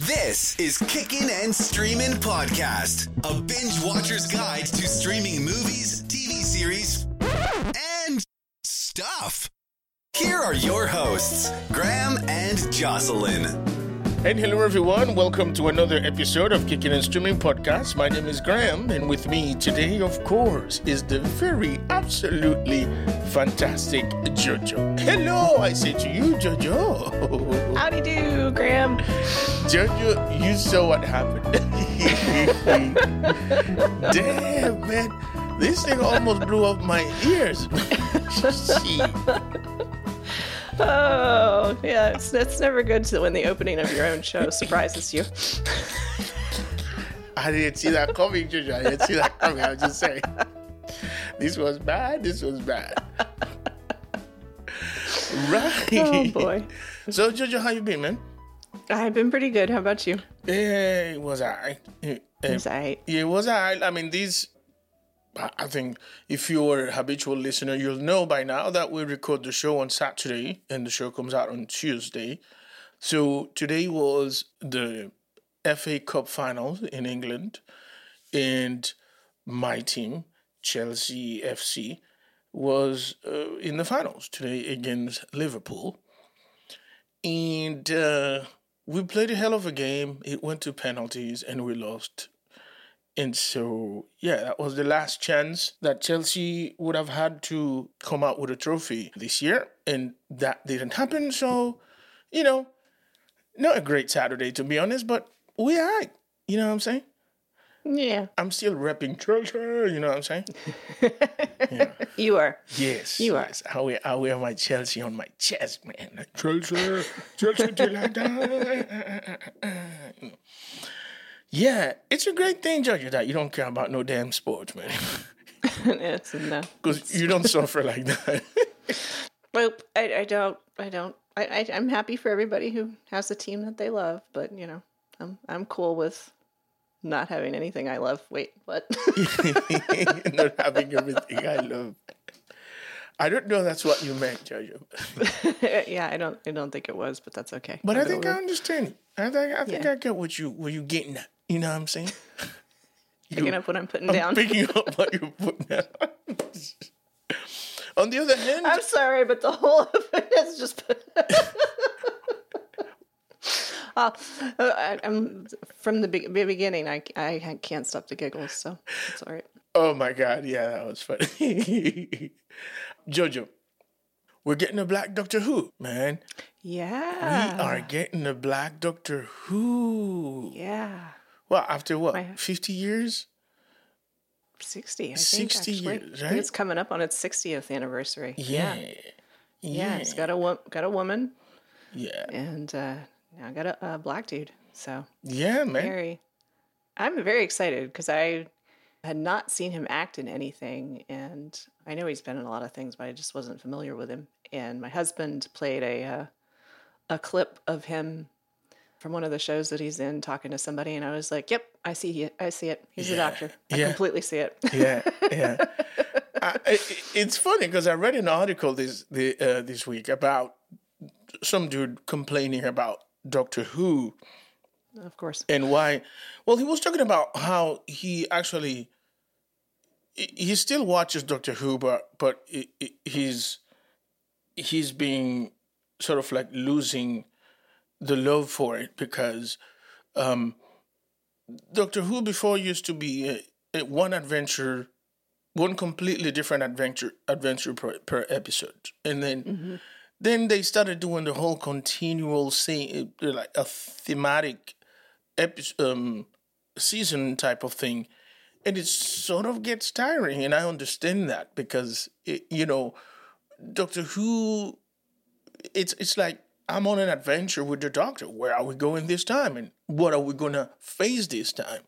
This is Kickin' and Streamin' Podcast, a binge watcher's guide to streaming movies, TV series, and stuff. Here are your hosts, Graham and Jocelyn. And hello, everyone. Welcome to another episode of Kicking and Streaming Podcast. My name is Graham, and with me today, of course, is the very absolutely fantastic JoJo. Hello, I say to you, JoJo. Howdy do, you, Graham. JoJo, you saw what happened. Damn, man. This thing almost blew up my ears. Oh, yeah, it's, it's never good to when the opening of your own show surprises you. I didn't see that coming, Jojo. I didn't see that coming. I was just saying. This was bad. This was bad. right. Oh boy, So, Jojo, how you been, man? I've been pretty good. How about you? Eh, It was alright. It, It was alright. it was alright. I mean, these. I think if you're a habitual listener, you'll know by now that we record the show on Saturday and the show comes out on Tuesday. So today was the FA Cup final in England, and my team, Chelsea FC, was uh, in the finals today against Liverpool. And uh, we played a hell of a game. It went to penalties and we lost. And so, yeah, that was the last chance that Chelsea would have had to come out with a trophy this year. And that didn't happen. So, you know, not a great Saturday, to be honest, but we all right. You know what I'm saying? Yeah, I'm still repping Chelsea. You know what I'm saying? you are. Yes. You are. yes. I wear, I wear my Chelsea on my chest, man. Like, Chelsea, Chelsea, till I die. Yeah, it's a great thing, Georgia, that you don't care about no damn sports, man. it's no. Because you don't suffer like that. Well, I, I don't. I don't. I, I, I'm happy for everybody who has a team that they love, but you know, I'm I'm cool with not having anything I love. Wait, what? not having everything I love. I don't know that's what you meant, Georgia. yeah, I don't. I don't think it was, but that's okay. But I think I understand. I think I think Yeah. I get what you what you getting at. You know what I'm saying? picking up what I'm putting down. Picking up what you're putting down. On the other hand, I'm sorry, but the whole of it is just. Uh, I, I'm from the be- beginning. I, I can't stop the giggles, so it's all right. Oh my god, yeah, that was funny. Jojo, we're getting a black Doctor Who, man. Yeah, We are getting a black Doctor Who. yeah, Well, after what, My- 50 years? sixty. I 60 actually. years, I think right? it's coming up on its sixtieth anniversary. Yeah. yeah, Yeah. It's got a got a woman, Yeah. and uh, now got a, a black dude. So Yeah, man. very i'm very excited because i had not seen him act in anything and i know he's been in a lot of things but i just wasn't familiar with him and my husband played a uh, a clip of him from one of the shows that he's in talking to somebody and i was like yep i see it i see it he's a doctor i yeah. completely see it yeah, yeah. I, it, it's funny because I read an article this the, uh, this week about some dude complaining about Doctor Who of course and why. Well, he was talking about how he actually he still watches Doctor Who, but but he- he- he's he's being sort of like losing the love for it because um, Doctor Who before used to be a, a one adventure, one completely different adventure adventure per, per episode, and then then they started doing the whole continual same like a thematic episode, um, season type of thing, and it sort of gets tiring. And I understand that because it, you know, Doctor Who, it's it's like I'm on an adventure with the Doctor. Where are we going this time, and what are we gonna face this time?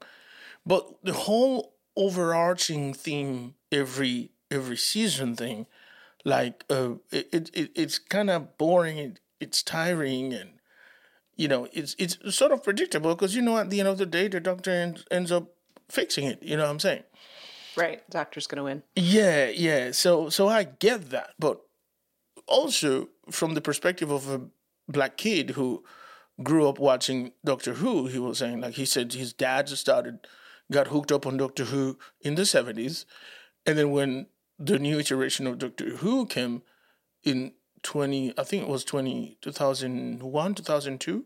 But the whole overarching theme every every season thing, like uh, it, it, it it's kind of boring. It, it's tiring and you know, it's it's sort of predictable because you know at the end of the day the doctor ends, ends up fixing it. You know what I'm saying? right doctor's gonna win Yeah, yeah. So so I get that, but also from the perspective of a black kid who grew up watching Doctor Who, he was saying like he said his dad just started got hooked up on Doctor Who in the seventies, and then when the new iteration of Doctor Who came in twenty, I think it was 20, 2001, 2002.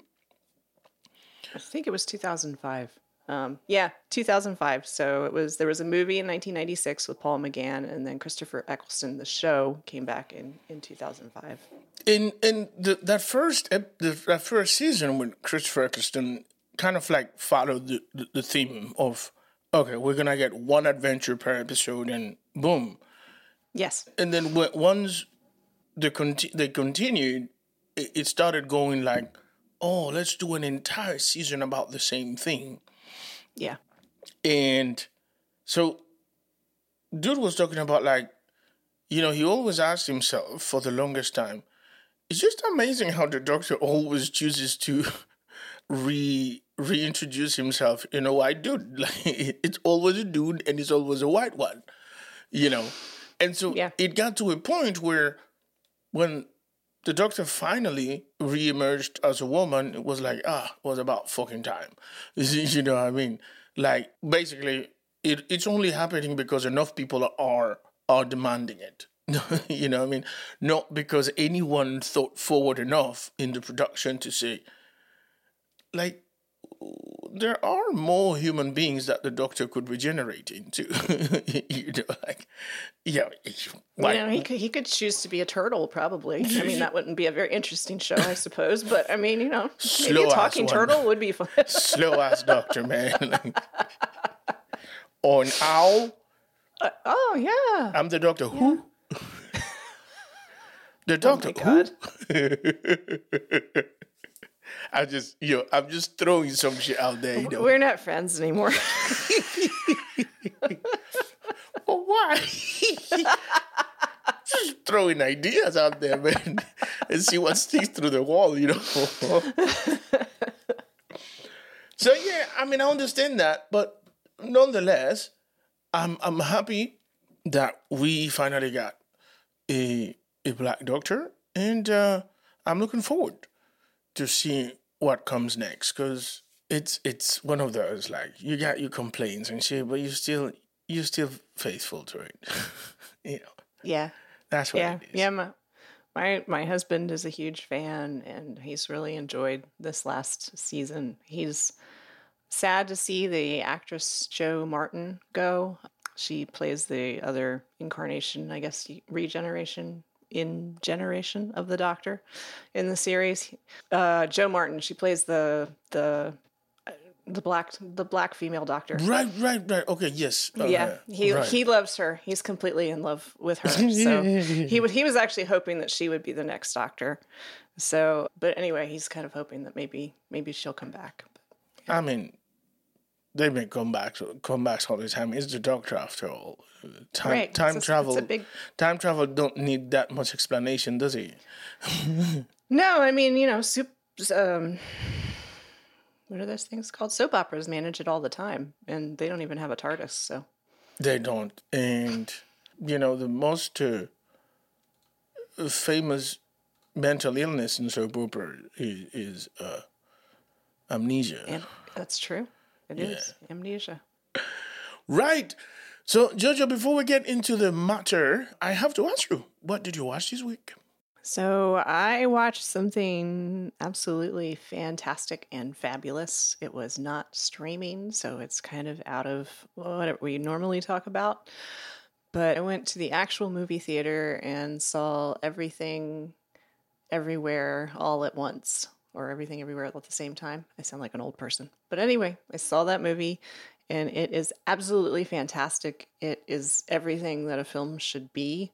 I think it was 2005. Um, yeah, 2005. So it was there was a movie in 1996 with Paul McGann, and then Christopher Eccleston. The show came back in in 2005. In in the, that first the, that first season when Christopher Eccleston kind of like followed the, the, the theme of okay, we're gonna get one adventure per episode, and boom, Yes. and then once they conti- they continued, it, it started going like, oh, let's do an entire season about the same thing. Yeah. And so, dude was talking about like, you know, he always asked himself for the longest time. It's just amazing how the doctor always chooses to re reintroduce himself in a white dude. Like it's always a dude, and it's always a white one. You know, and so Yeah. it got to a point where when the doctor finally reemerged as a woman, it was like, ah, it was about fucking time. you know what I mean? Like basically it, it's only happening because enough people are are demanding it. you know what I mean? Not because anyone thought forward enough in the production to say, like, there are more human beings that the doctor could regenerate into. you know, like, yeah, why, You know, he could he could choose to be a turtle, probably. I mean, that wouldn't be a very interesting show, I suppose. But I mean, you know, maybe a talking one. turtle would be fun. slow ass doctor, man. Like, or an owl. Uh, oh yeah. I'm the doctor. Who? the oh doctor. Oh who? I just, yo, I'm just throwing some shit out there. You know, We're not friends anymore. oh, why? just throwing ideas out there, man, and see what sticks through the wall. You know. so yeah, I mean, I understand that, but nonetheless, I'm I'm happy that we finally got a a black doctor, and uh, I'm looking forward to see what comes next because it's it's one of those like you got your complaints and shit, but you still you're still faithful to it. you know, yeah. that's what Yeah. it is. Yeah. My, my my husband is a huge fan, and he's really enjoyed this last season. He's sad to see the actress Jo Martin go. She plays the other incarnation, I guess, regeneration in generation of the Doctor in the series. Uh, Jo Martin, she plays the the uh, the black the black female Doctor. Right, right, right. Okay, yes. Yeah, okay, he right. he loves her. He's completely in love with her. So he would he was actually hoping that she would be the next Doctor. So, but anyway, he's kind of hoping that maybe maybe she'll come back. I mean, they make comebacks, comebacks all the time. It's the Doctor after all. Time, Right, it's time it's a travel. big- Time travel don't need that much explanation, does it? No, I mean you know, soup. Um, what are those things called? Soap operas manage it all the time, and they don't even have a TARDIS. So They don't. And, you know, the most uh, famous mental illness in soap opera is, is uh, amnesia. and that's true. It is amnesia. Right. So, Jojo, before we get into the matter, I have to ask you, what did you watch this week? So I watched something absolutely fantastic and fabulous. It was not streaming, so it's kind of out of what we normally talk about. But I went to the actual movie theater and saw everything everywhere all at once, or everything everywhere at the same time. I sound like an old person. But anyway, I saw that movie and it is absolutely fantastic. It is everything that a film should be.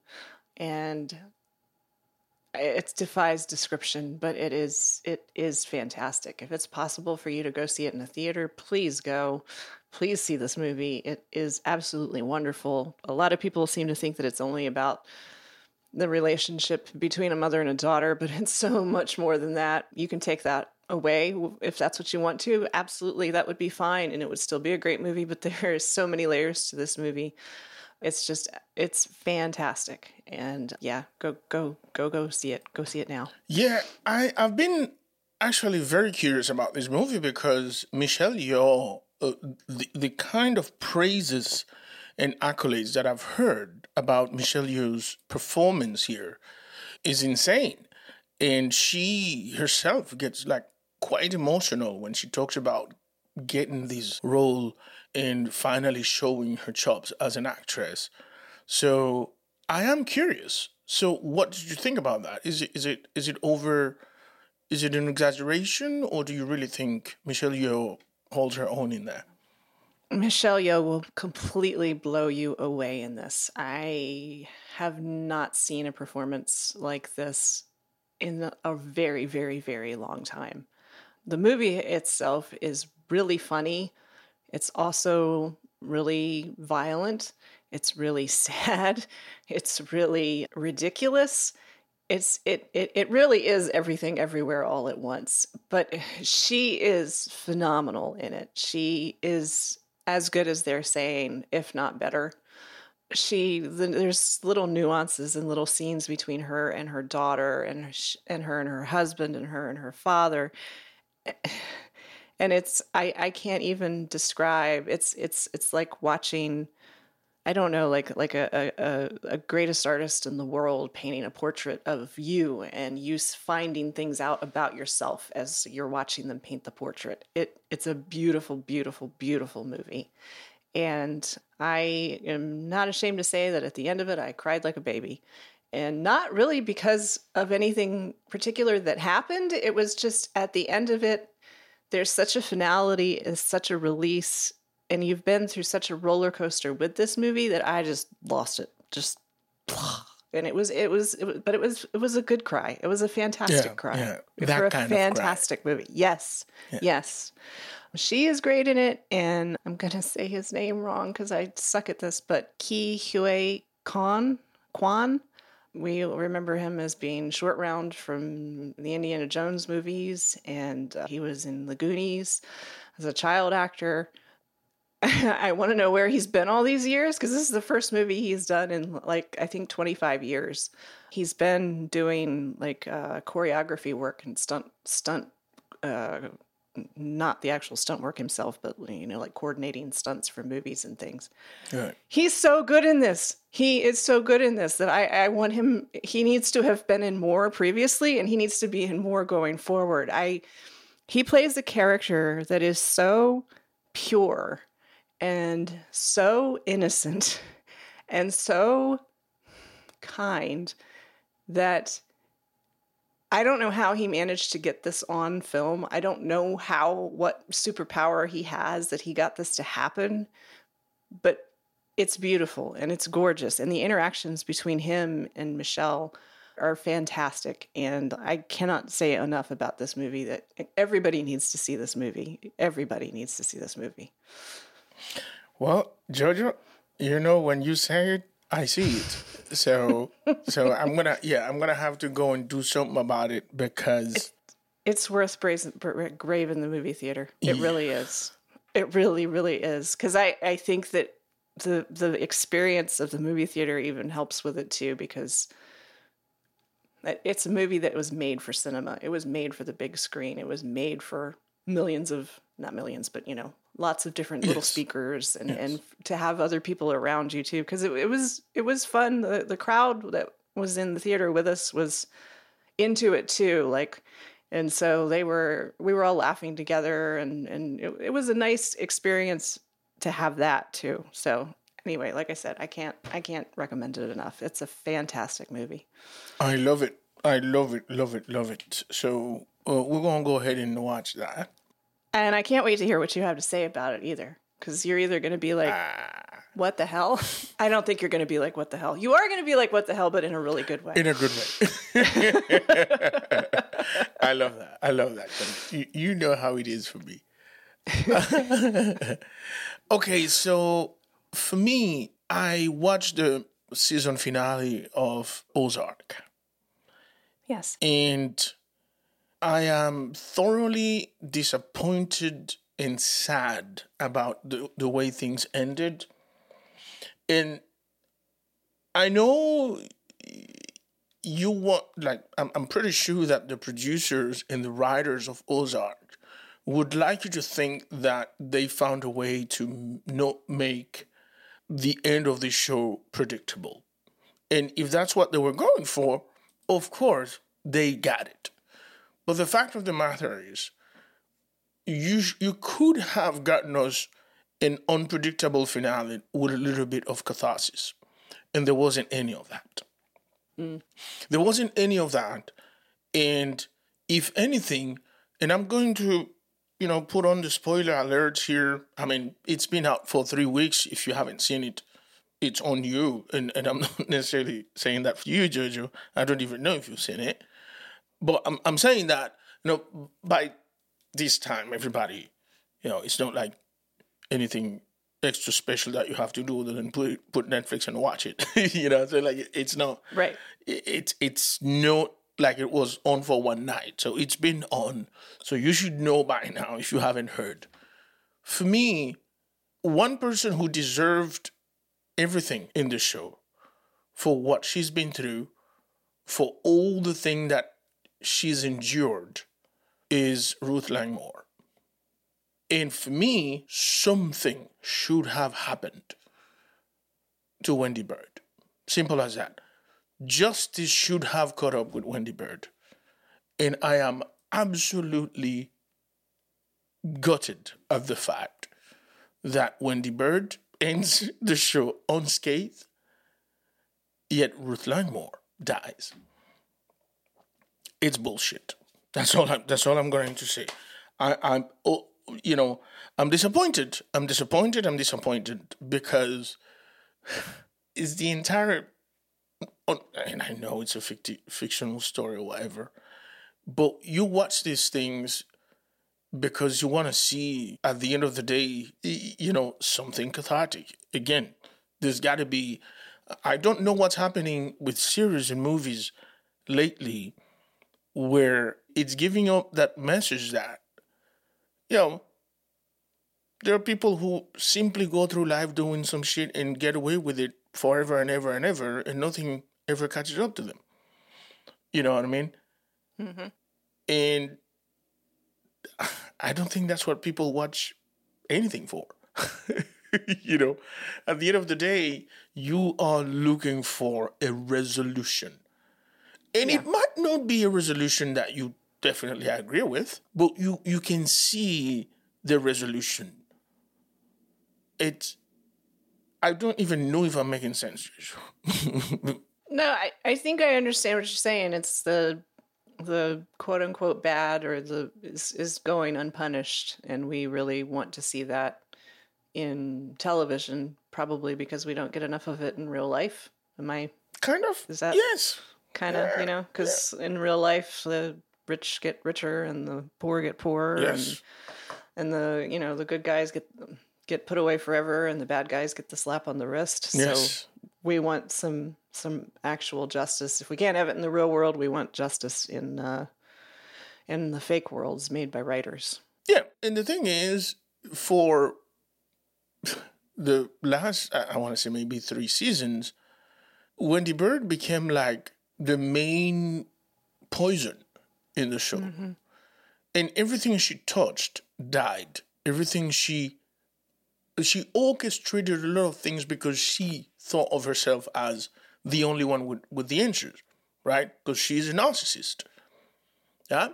And it defies description, but it is it is fantastic. If it's possible for you to go see it in a theater, please go. Please see this movie. It is absolutely wonderful. A lot of people seem to think that it's only about the relationship between a mother and a daughter, but it's so much more than that. You can take that away if that's what you want to. Absolutely, that would be fine and it would still be a great movie, but there are so many layers to this movie. It's just it's fantastic. And yeah, go go go go see it. Go see it now. Yeah, I I've been actually very curious about this movie because Michelle Yeoh, uh, the, the kind of praises and accolades that I've heard about Michelle Yeoh's performance here is insane. And she herself gets like quite emotional when she talks about getting this role and finally showing her chops as an actress. So I am curious. So what did you think about that? Is it is it is it over is it an exaggeration or do you really think Michelle Yeoh holds her own in there? Michelle Yeoh will completely blow you away in this. I have not seen a performance like this in a very, very, very long time. The movie itself is really funny. It's also really violent. It's really sad. It's really ridiculous. It's it, it it really is everything everywhere all at once. But she is phenomenal in it. She is as good as they're saying, if not better. She there's little nuances and little scenes between her and her daughter and and her and her husband and her and her father. And it's I I can't even describe. It's it's it's like watching I don't know, like like a, a, a greatest artist in the world painting a portrait of you and you finding things out about yourself as you're watching them paint the portrait. It it's a beautiful, beautiful, beautiful movie. And I am not ashamed to say that at the end of it I cried like a baby. And not really because of anything particular that happened. It was just at the end of it, there's such a finality and such a release and you've been through such a roller coaster with this movie that I just lost it. Just and it was it was, it was but it was it was a good cry. It was a fantastic yeah, cry yeah. That for a fantastic movie. Yes, yeah. yes. She is great in it, and I'm gonna say his name wrong because I suck at this. But Ke Huy Quan Quan, we remember him as being Short Round from the Indiana Jones movies, and uh, he was in The Goonies as a child actor. I want to know where he's been all these years because this is the first movie he's done in like I think 25 years. He's been doing like uh, choreography work and stunt stunt uh, not the actual stunt work himself, but you know, like coordinating stunts for movies and things. Right. He's so good in this. He is so good in this that I, I want him. He needs to have been in more previously, and he needs to be in more going forward. I he plays a character that is so pure and so innocent and so kind that I don't know how he managed to get this on film. I don't know how, what superpower he has that he got this to happen, but it's beautiful and it's gorgeous. And the interactions between him and Michelle are fantastic. And I cannot say enough about this movie that everybody needs to see this movie. Everybody needs to see this movie. Well, Jojo, you know, when you say it, I see it. So, so I'm gonna, yeah, I'm gonna have to go and do something about it because it's, it's worth brazen, grave in the movie theater. It yeah. really is. It really, really is. Because I, I think that the the experience of the movie theater even helps with it too because it's a movie that was made for cinema. It was made for the big screen. It was made for millions of not millions, but you know, lots of different little yes. speakers and, yes. and to have other people around you too. Cause it, it was, it was fun. The, the crowd that was in the theater with us was into it too. Like, and so they were, we were all laughing together and, and it, it was a nice experience to have that too. So anyway, like I said, I can't, I can't recommend it enough. It's a fantastic movie. I love it. I love it, love it, love it. So uh, we're gonna go ahead and watch that. And I can't wait to hear what you have to say about it either. Because you're either going to be like, ah. what the hell? I don't think you're going to be like, what the hell? You are going to be like, what the hell, but in a really good way. In a good way. I love that. I love that. You, you know how it is for me. okay, so for me, I watched the season finale of Ozark. Yes. And I am thoroughly disappointed and sad about the, the way things ended. And I know you want like I'm I'm pretty sure that the producers and the writers of Ozark would like you to think that they found a way to not make the end of the show predictable. And if that's what they were going for, of course, they got it. But the fact of the matter is, you you could have gotten us an unpredictable finale with a little bit of catharsis, and there wasn't any of that. Mm. There wasn't any of that, and if anything, and I'm going to, you know, put on the spoiler alerts here. I mean, it's been out for three weeks. If you haven't seen it, it's on you, and and I'm not necessarily saying that for you, Jojo. I don't even know if you've seen it, but I'm I'm saying that you know by this time, everybody, you know, it's not like anything extra special that you have to do other than put put Netflix and watch it. you know, so like it's not right. It's it's not like it was on for one night. So it's been on. So you should know by now if you haven't heard. For me, one person who deserved everything in the show for what she's been through, for all the thing that she's endured, is Ruth Langmore. And for me, something should have happened to Wendy Byrde. Simple as that. Justice should have caught up with Wendy Byrde. And I am absolutely gutted of the fact that Wendy Byrde ends the show unscathed, yet Ruth Langmore dies. It's bullshit. That's all. I'm, that's all I'm going to say. I, I'm, oh, you know, I'm disappointed. I'm disappointed. I'm disappointed because it's the entire. Oh, and I know it's a ficti- fictional story or whatever, but you watch these things because you want to see at the end of the day, you know, something cathartic. Again, there's got to be. I don't know what's happening with series and movies lately where it's giving up that message that, you know, there are people who simply go through life doing some shit and get away with it forever and ever and ever, and nothing ever catches up to them. You know what I mean? Mm-hmm. And I don't think that's what people watch anything for. you know, at the end of the day, you are looking for a resolution. And yeah. it might not be a resolution that you definitely agree with, but you, you can see the resolution. It, I don't even know if I'm making sense. no, I, I think I understand what you're saying. It's the the quote unquote bad or the is, is going unpunished and we really want to see that in television probably because we don't get enough of it in real life am i kind of is that yes kind of you know because yeah. in real life the rich get richer and the poor get poorer yes. and and the you know the good guys get get put away forever and the bad guys get the slap on the wrist yes. so we want some some actual justice if we can't have it in the real world we want justice in uh in the fake worlds made by writers yeah and the thing is for the last i want to say maybe three seasons wendy byrde became like the main poison in the show. Mm-hmm. And everything she touched died. Everything she she orchestrated a lot of things because she thought of herself as the only one with, with the answers, right? Because she's a narcissist. Yeah?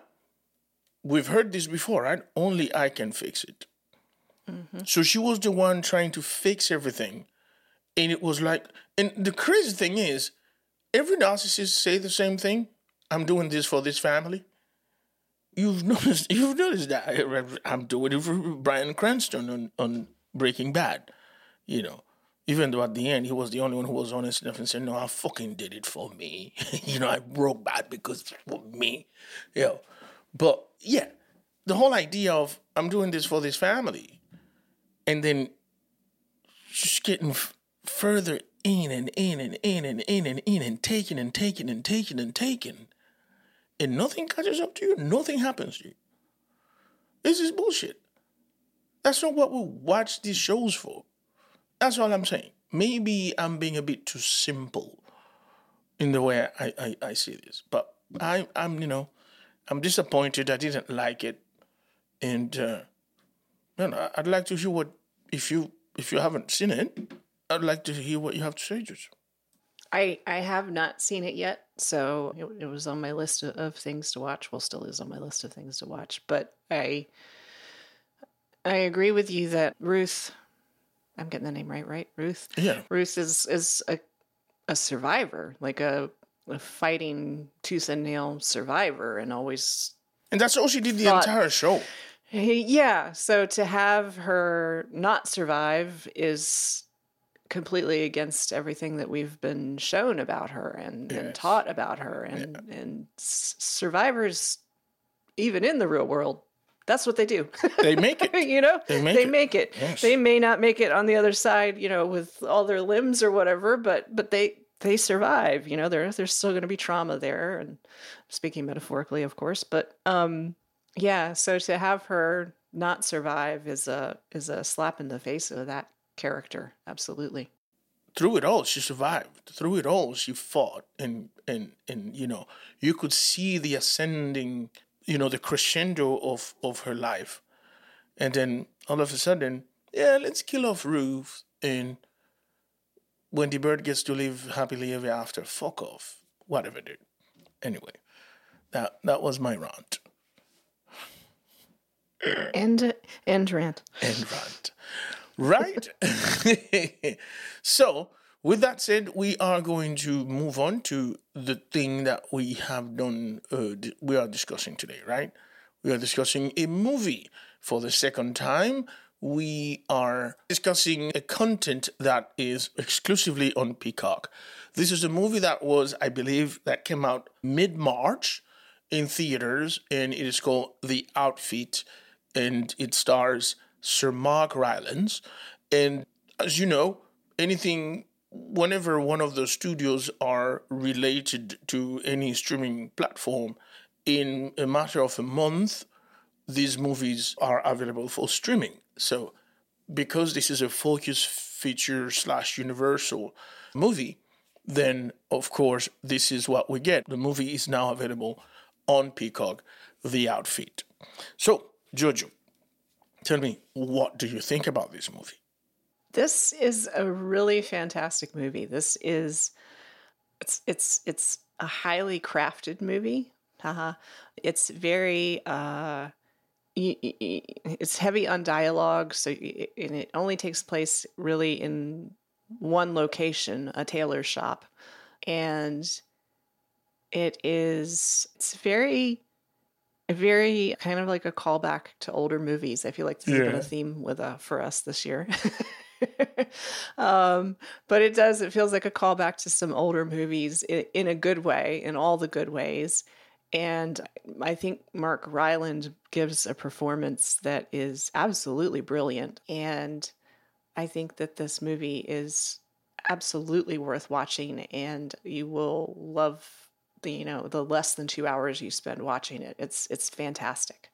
We've heard this before, right? Only I can fix it. Mm-hmm. So she was the one trying to fix everything. And it was like, and the crazy thing is, every narcissist say the same thing. I'm doing this for this family. You've noticed. You've noticed that I'm doing it for Bryan Cranston on, on Breaking Bad. You know, even though at the end he was the only one who was honest enough and said, "No, I fucking did it for me." you know, I broke bad because for me. You know, but yeah, the whole idea of I'm doing this for this family, and then just getting f- further in and in and in and in and in and taking and taking and taking and taking, and nothing catches up to you, nothing happens to you. This is bullshit. That's not what we watch these shows for. That's all I'm saying. Maybe I'm being a bit too simple in the way I, I, I see this. But I I'm you know I'm disappointed. I didn't like it, and uh, you know, I'd like to hear what if you if you haven't seen it, I'd like to hear what you have to say, Jojo. I I have not seen it yet, so it, it was on my list of, of things to watch. Well, still is on my list of things to watch. But I I agree with you that Ruth, I'm getting the name right, right? Ruth. Yeah. Ruth is is a a survivor, like a, a fighting tooth and nail survivor, and always And that's all she did the Thought- entire show. yeah. So to have her not survive is completely against everything that we've been shown about her and, and taught about her and and survivors even in the real world that's what they do They make it. you know They make it. it, Yes. they may not make it on the other side you know with all their limbs or whatever but but they they survive you know there there's still going to be trauma there and speaking metaphorically of course but um yeah so to have her not survive is a is a slap in the face of that character. Absolutely. Through it all she survived. Through it all she fought. And and and you know you could see the ascending you know the crescendo of of her life. And then all of a sudden yeah let's kill off ruth and wendy byrde gets to live happily ever after. Fuck off. Whatever dude. Anyway that that was my rant. And and rant. And rant. Right? so, with that said, we are going to move on to the thing that we have done, uh, we are discussing today, right? We are discussing a movie for the second time. We are discussing a content that is exclusively on Peacock. This is a movie that was, I believe, that came out mid March in theaters, and it is called The Outfit, and it stars Sir Mark Rylance. And as you know, anything, whenever one of those studios are related to any streaming platform, in a matter of a month, these movies are available for streaming. So, because this is a focus feature slash universal movie, then of course this is what we get. The movie is now available on Peacock, The Outfit. So, Jojo, tell me, what do you think about this movie? This is a really fantastic movie. This is it's it's it's a highly crafted movie. Haha. It's very uh it's heavy on dialogue so and it only takes place really in one location, a tailor shop. And it is it's very very kind of like a callback to older movies. I feel like this has been a theme with uh, for us this year. um, but it does. It feels like a callback to some older movies in, in a good way, in all the good ways. And I think Mark Rylance gives a performance that is absolutely brilliant. And I think that this movie is absolutely worth watching, and you will love the you know the less than two hours you spend watching it. It's it's fantastic.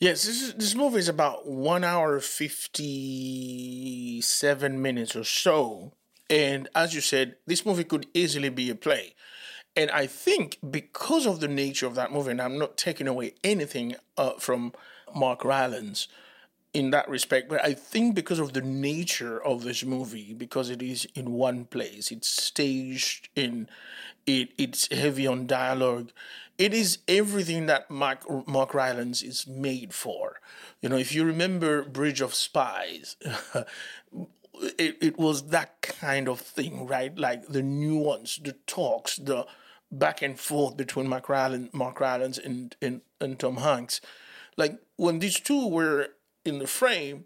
Yes, this is, this movie is about one hour fifty seven minutes or so, and as you said, this movie could easily be a play. And I think because of the nature of that movie, and I'm not taking away anything uh, from Mark Rylance in that respect, but I think because of the nature of this movie, because it is in one place, it's staged in, it it's heavy on dialogue. It is everything that Mark Mark Rylance is made for. You know, if you remember Bridge of Spies, it, it was that kind of thing, right? Like the nuance, the talks, the back and forth between Mark Rylance, Mark Rylance and, and, and Tom Hanks. Like when these two were in the frame,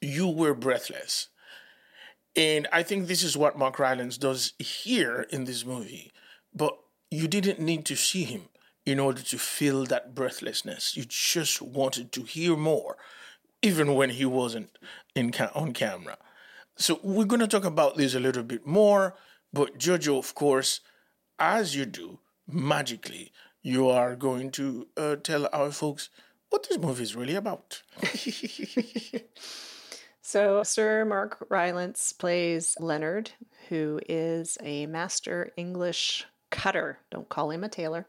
you were breathless. And I think this is what Mark Rylance does here in this movie. But you didn't need to see him in order to feel that breathlessness. You just wanted to hear more, even when he wasn't in ca- on camera. So we're going to talk about this a little bit more. But Jojo, of course, as you do magically, you are going to uh, tell our folks what this movie is really about. So, Sir Mark Rylance plays Leonard, who is a master English cutter. Don't call him a tailor.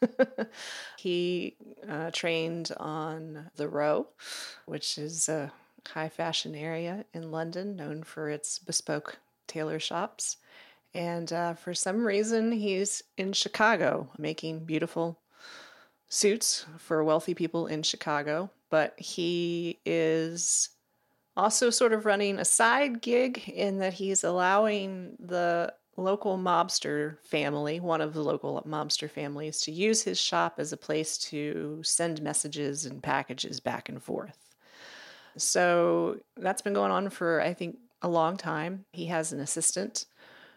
he uh, trained on the Row, which is a high fashion area in London known for its bespoke tailor shops. And uh, for some reason, he's in Chicago making beautiful suits for wealthy people in Chicago. But he is also sort of running a side gig in that he's allowing the local mobster family, one of the local mobster families, to use his shop as a place to send messages and packages back and forth. So that's been going on for, I think, a long time. He has an assistant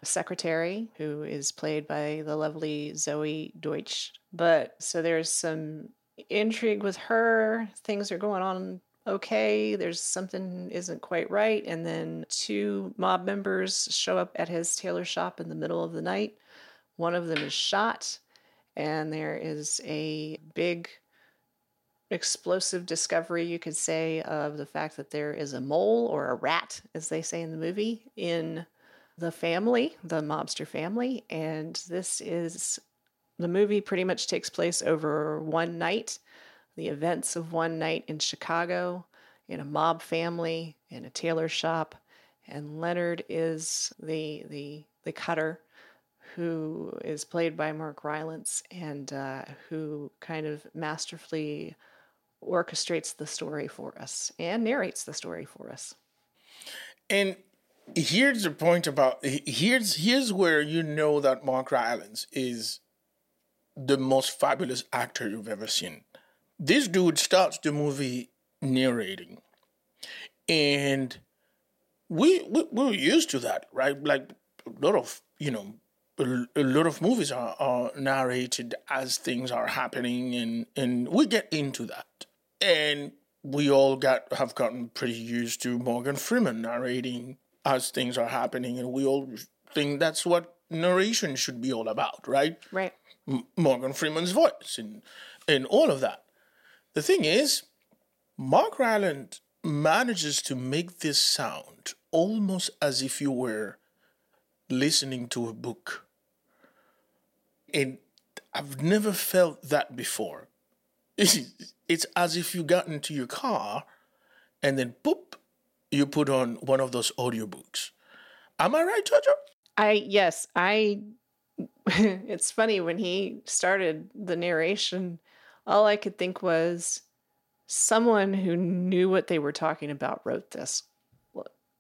secretary who is played by the lovely Zoey Deutch. But so there's some intrigue with her. Things are going on okay, there's something isn't quite right. And then two mob members show up at his tailor shop in the middle of the night. One of them is shot, and there is a big explosive discovery, you could say, of the fact that there is a mole or a rat, as they say in the movie, in the family, the mobster family. And this is the movie pretty much takes place over one night the events of one night in Chicago, in a mob family, in a tailor shop, and Leonard is the the the cutter who is played by Mark Rylance and uh, who kind of masterfully orchestrates the story for us and narrates the story for us. And here's the point about here's here's where you know that Mark Rylance is the most fabulous actor you've ever seen this dude starts the movie narrating, and we, we we're used to that, right? Like a lot of you know a, lot of movies are, are narrated as things are happening, and and we get into that, and we all got have gotten pretty used to Morgan Freeman narrating as things are happening, and we all think that's what narration should be all about, right? Right. M- Morgan Freeman's voice and and all of that. The thing is, Mark Rylance manages to make this sound almost as if you were listening to a book. And I've never felt that before. It's, as if you got into your car and then boop, you put on one of those audiobooks. Am I right, Jojo? I yes, I it's funny when he started the narration all I could think was someone who knew what they were talking about wrote this.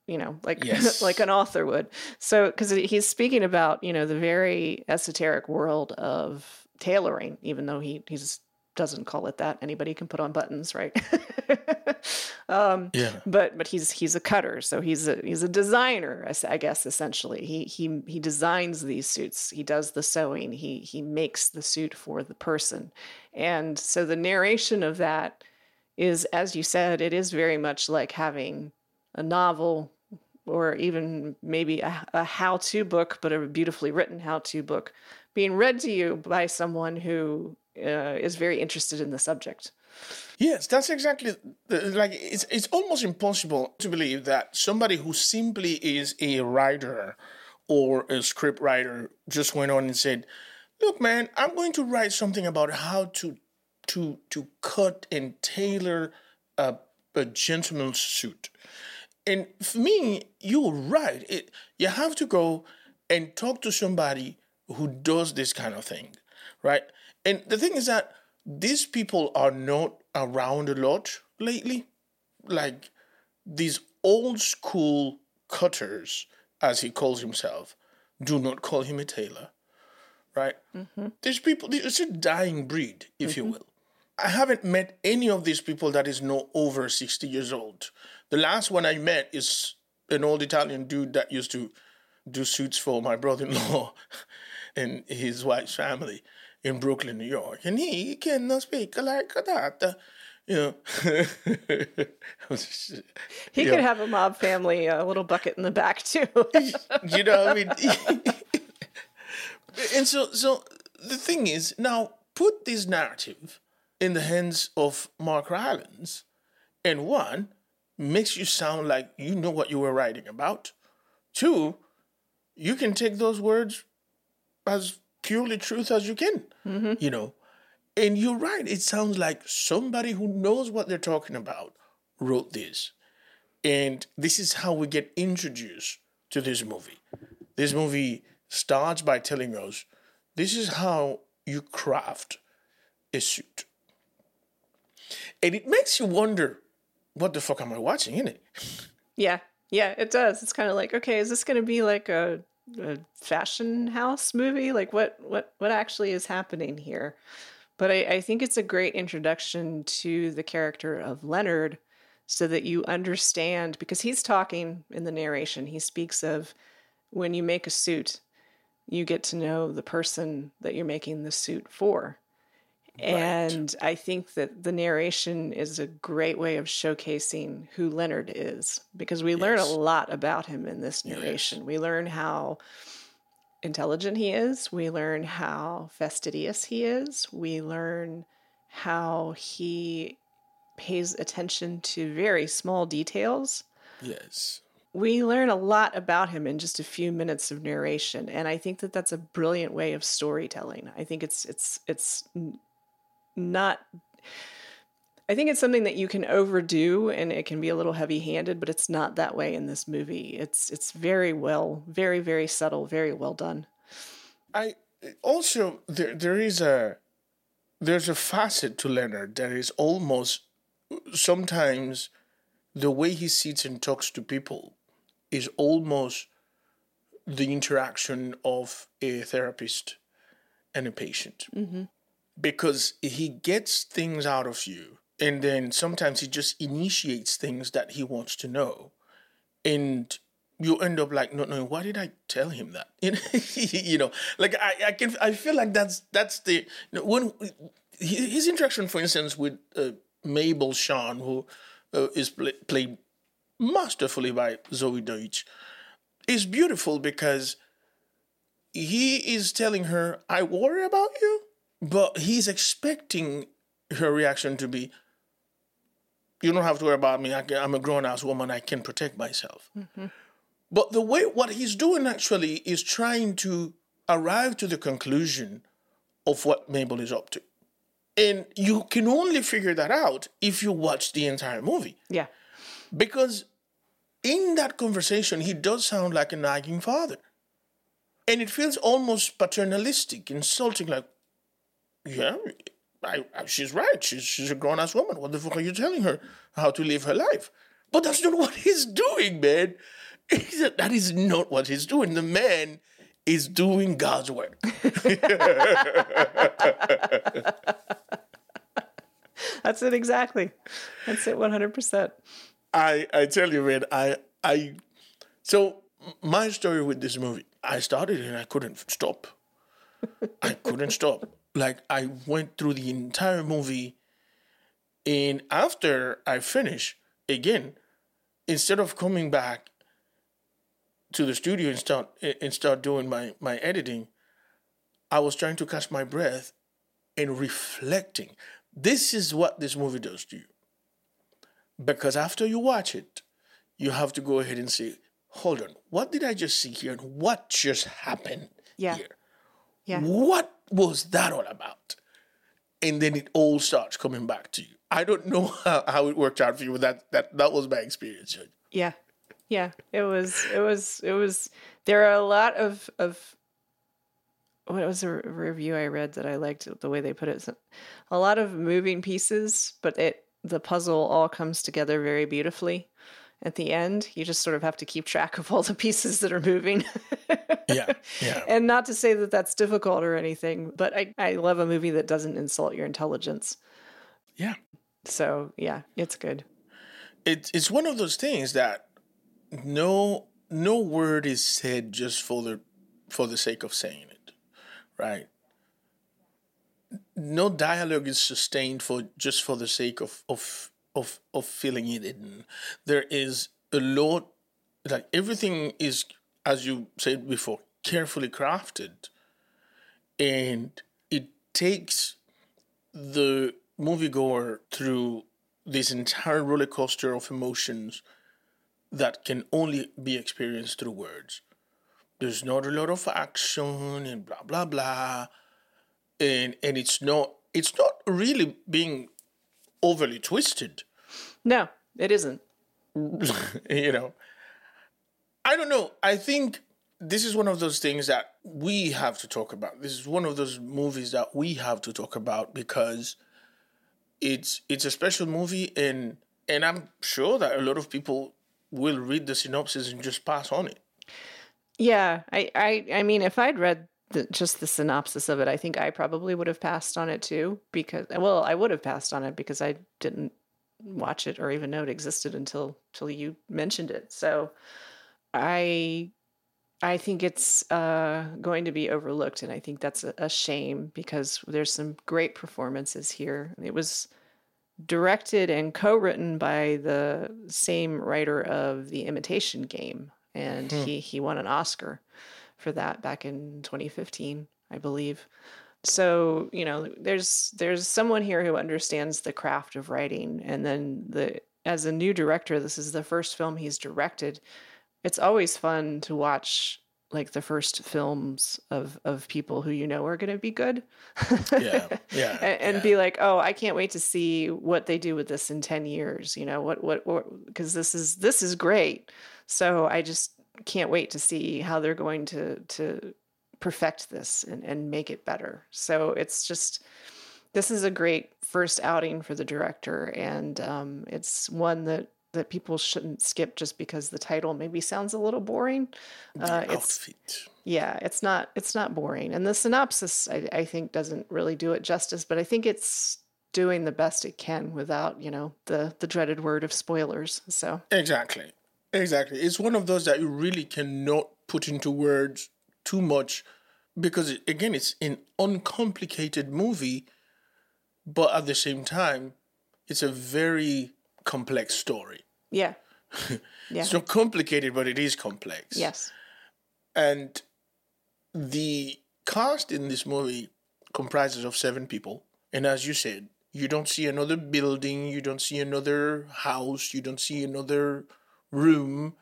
You know like yes. like an author would. So because he's speaking about you know the very esoteric world of tailoring even though he he's doesn't call it that. Anybody can put on buttons right? Um, yeah. but but he's he's a cutter. So he's a he's a designer i guess essentially. He he he designs these suits. He does the sewing. He he makes the suit for the person and so the narration of that is, as you said, it is very much like having a novel or even maybe a, a how to book, but a beautifully written how to book being read to you by someone who uh, is very interested in the subject. Yes, that's exactly like it's it's almost impossible to believe that somebody who simply is a writer or a script writer just went on and said, look, man, I'm going to write something about how to to to cut and tailor a, a gentleman's suit. And for me, you're right. It, you have to go and talk to somebody who does this kind of thing, right? And the thing is that these people are not around a lot lately. Like these old school cutters, as he calls himself, do not call him a tailor right? Mm-hmm. These people, it's a dying breed, if mm-hmm. you will. I haven't met any of these people that is no over 60 years old. The last one I met is an old Italian dude that used to do suits for my brother in law and his wife's family in Brooklyn, New York. And he cannot speak like that. You know, he could know. have a mob family, a little bucket in the back too. you know, I mean, and so, so the thing is, now put this narrative in the hands of Mark Rylance, and one, makes you sound like you know what you were writing about. Two, you can take those words as purely truth as you can, mm-hmm. you know. And you're right, it sounds like somebody who knows what they're talking about wrote this. And this is how we get introduced to this movie. This movie starts by telling us this is how you craft a suit. And it makes you wonder what the fuck am I watching, innit? Yeah, yeah, it does. It's kind of like, okay, is this going to be like a, a fashion house movie? Like, what, what, what actually is happening here? But I, I think it's a great introduction to the character of Leonard, so that you understand because he's talking in the narration. He speaks of when you make a suit, you get to know the person that you're making the suit for. And I think that the narration is a great way of showcasing who Leonard is because we learn a lot about him in this narration. We learn how intelligent he is, we learn how fastidious he is, we learn how he pays attention to very small details Yes. We learn a lot about him in just a few minutes of narration and i think that that's a brilliant way of storytelling. I think it's it's it's not i think it's something that you can overdo and it can be a little heavy-handed but it's not that way in this movie. It's it's very well very very subtle very well done. I also there there is a there's a facet to Leonard that is almost sometimes the way he sits and talks to people is almost the interaction of a therapist and a patient. Because he gets things out of you and then sometimes he just initiates things that he wants to know. And you end up like not knowing why did I tell him that? You know, you know like I, I can I feel like that's that's the you know, when his interaction, for instance, with uh, Mable Shaun, who uh, is play, played masterfully by Zoey Deutch, is beautiful because he is telling her, "I worry about you," but he's expecting her reaction to be, "You don't have to worry about me. I can, I'm a grown ass woman. I can protect myself." Mm-hmm. But the way what he's doing actually is trying to arrive to the conclusion of what Mable is up to. And you can only figure that out if you watch the entire movie. yeah Because in that conversation, he does sound like a nagging father. And it feels almost paternalistic, insulting, like, yeah, I, I, she's right. She's, she's a grown ass woman. What the fuck are you telling her how to live her life? But that's not what he's doing, man. that is not what he's doing. The man is doing God's work. that's it exactly that's it 100% I I tell you, man, I I so my story with this movie, I started and I couldn't stop. I couldn't stop. Like I went through the entire movie, and after I finished, again, instead of coming back to the studio and start and start doing my my editing, I was trying to catch my breath and reflecting. This is what this movie does to you. Because after you watch it, you have to go ahead and say, hold on, what did I just see here? And what just happened Yeah. here? yeah What was that all about? And then it all starts coming back to you. I don't know how, how it worked out for you, but that, that, that was my experience. Yeah. Yeah. It was it was it was there are a lot of of what was a review I read that I liked the way they put it. A lot of moving pieces, but it the puzzle all comes together very beautifully. At the end, you just sort of have to keep track of all the pieces that are moving. Yeah, yeah. and not to say that that's difficult or anything, but I, I love a movie that doesn't insult your intelligence. Yeah. So, yeah, it's good. It's it's one of those things that no no word is said just for the for the sake of saying it, right? No dialogue is sustained for just for the sake of of of of filling it in. There is a lot like everything is as you said before carefully crafted and it takes the moviegoer through this entire roller coaster of emotions that can only be experienced through words. There's not a lot of action and blah blah blah, and and it's not it's not really being overly twisted. No, it isn't. you know, I don't know. I think this is one of those things that we have to talk about. This is one of those movies that we have to talk about because it's it's a special movie and and I'm sure that a lot of people will read the synopsis and just pass on it. Yeah, I I I mean if I'd read the, just the synopsis of it, I think I probably would have passed on it too because well, I would have passed on it because I didn't watch it or even know it existed until until you mentioned it. So I I think it's uh, going to be overlooked, and I think that's a, a, shame because there's some great performances here. It was directed and co-written by the same writer of The Imitation Game, and hmm. he he won an Oscar for that back in 2015, I believe. So you know, there's there's someone here who understands the craft of writing, and then the as a new director, this is the first film he's directed it's always fun to watch like the first films of of people who you know are going to be good yeah yeah and, and yeah. be like oh i can't wait to see what they do with this in 10 years you know what what because this is this is great so i just can't wait to see how they're going to to perfect this and and make it better so it's just this is a great first outing for the director and um, it's one that that people shouldn't skip just because the title maybe sounds a little boring. Uh, it's yeah, it's not it's not boring, and the synopsis I, I think doesn't really do it justice. But I think it's doing the best it can without you know the the dreaded word of spoilers. So exactly, exactly, it's one of those that you really cannot put into words too much because it, again, it's an uncomplicated movie, but at the same time, it's a very complex story. Yeah. yeah. it's not complicated, but it is complex. Yes. And the cast in this movie comprises of seven people. And as you said, you don't see another building, you don't see another house, you don't see another room.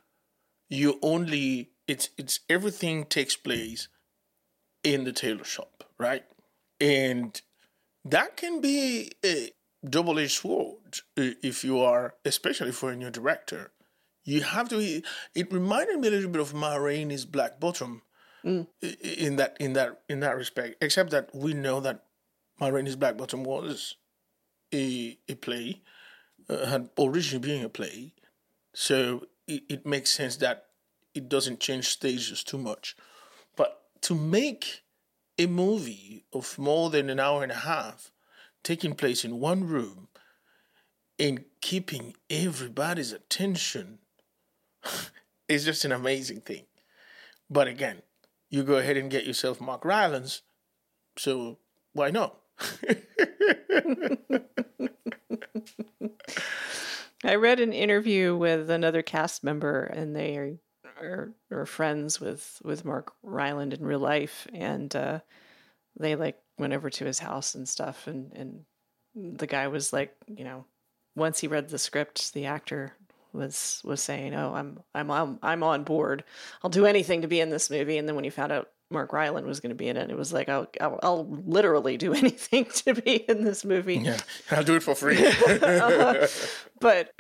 You only it's it's everything takes place in the tailor shop, right? And that can be a, double edged sword if you are, especially for a new director. You have to. It reminded me a little bit of Ma Rainey's Black Bottom, mm. in that in that in that respect. Except that we know that Ma Rainey's Black Bottom was a a play, uh, had originally been a play, so it, it makes sense that it doesn't change stages too much. But to make a movie of more than an hour and a half taking place in one room and keeping everybody's attention is just an amazing thing. But again, you go ahead and get yourself Mark Rylance, so why not? I read an interview with another cast member, and they are, are, are friends with, with Mark Rylance in real life, and uh, they like went over to his house and stuff and and the guy was like you know once he read the script the actor was was saying oh i'm i'm i'm, I'm on board. I'll do anything to be in this movie. And then when he found out mark rylance was going to be in it it was like I'll, I'll, I'll literally do anything to be in this movie yeah i'll do it for free uh, but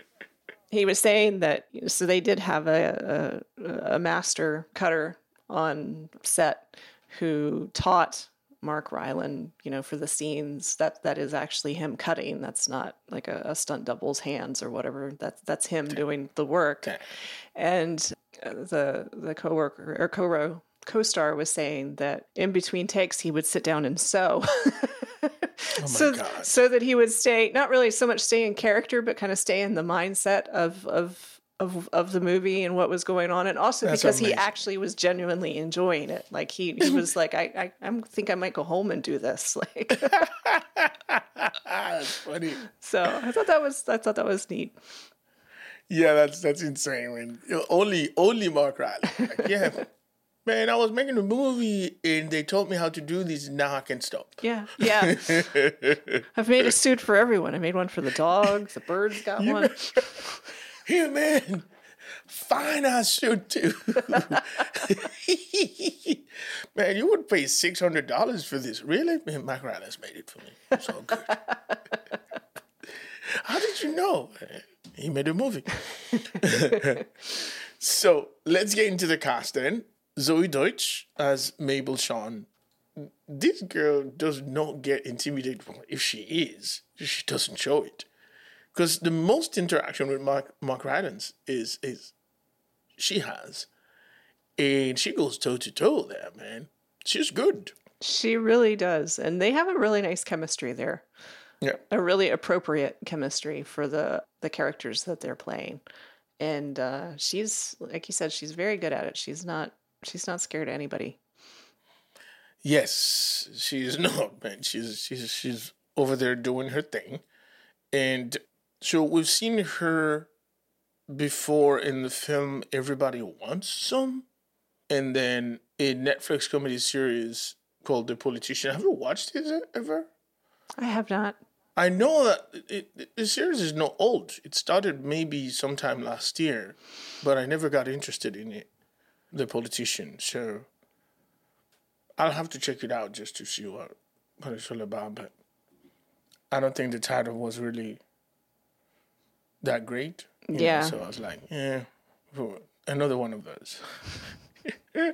he was saying that so they did have a, a, a master cutter on set who taught Mark Rylance, you know, for the scenes that that is actually him cutting. That's not like a, a stunt double's hands or whatever. That's that's him doing the work. And uh, the the coworker or co co-star was saying that in between takes he would sit down and sew. oh so, God. so that he would stay not really so much stay in character, but kind of stay in the mindset of of of of the movie and what was going on, and also That's because amazing. he actually was genuinely enjoying it. Like he, he was like, I, I I think I might go home and do this. Like that's funny. So I thought that was I thought that was neat. Yeah, that's that's insane. When only only Mark Rylance. Like, yeah, man, I was making a movie and they told me how to do these. Now I can stop. Yeah, yeah. I've made a suit for everyone. I made one for the dogs. The birds got one. Here, man, fine ass suit too. man, you would pay six hundred dollars for this, really? Man, Mike Rylance made it for me. It's all good. How did you know? He made a movie. so let's get into the cast then. Zoey Deutch as Mable Shaun. This girl does not get intimidated. If she is, she doesn't show it. Because the most interaction with Mark Mark Rylance is is she has. And she goes toe to toe there, man. She's good. She really does. And they have a really nice chemistry there. Yeah. A really appropriate chemistry for the the characters that they're playing. And uh, she's like you said, she's very good at it. She's not she's not scared of anybody. Yes, she's not, man. She's she's she's over there doing her thing. And so we've seen her before in the film Everybody Wants Some, and then a Netflix comedy series called The Politician. Have you watched it ever? I have not. I know that it, it, the series is not old. It started maybe sometime last year, but I never got interested in it. The Politician. So I'll have to check it out just to see what, what it's all about. But I don't think the title was really that great. you know, Yeah. so I was like, yeah, another one of those.